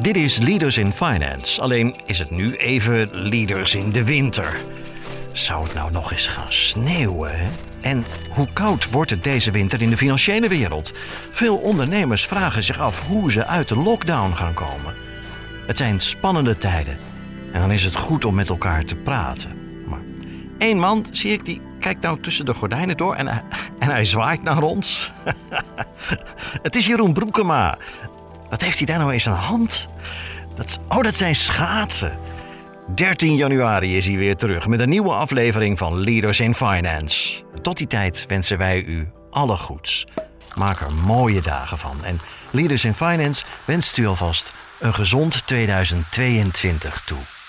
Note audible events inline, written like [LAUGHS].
Dit is Leaders in Finance, alleen is het nu even Leaders in de winter. Zou het nou nog eens gaan sneeuwen? Hè? En hoe koud wordt het deze winter in de financiële wereld? Veel ondernemers vragen zich af hoe ze uit de lockdown gaan komen. Het zijn spannende tijden en dan is het goed om met elkaar te praten. Maar één man, zie ik, die kijkt nou tussen de gordijnen door en, en hij zwaait naar ons. [LAUGHS] het is Jeroen Broekema. Wat heeft hij daar nou eens aan de hand? Dat, oh, dat zijn schaatsen. 13 januari is hij weer terug met een nieuwe aflevering van Leaders in Finance. Tot die tijd wensen wij u alle goeds. Maak er mooie dagen van. En Leaders in Finance wenst u alvast een gezond 2022 toe.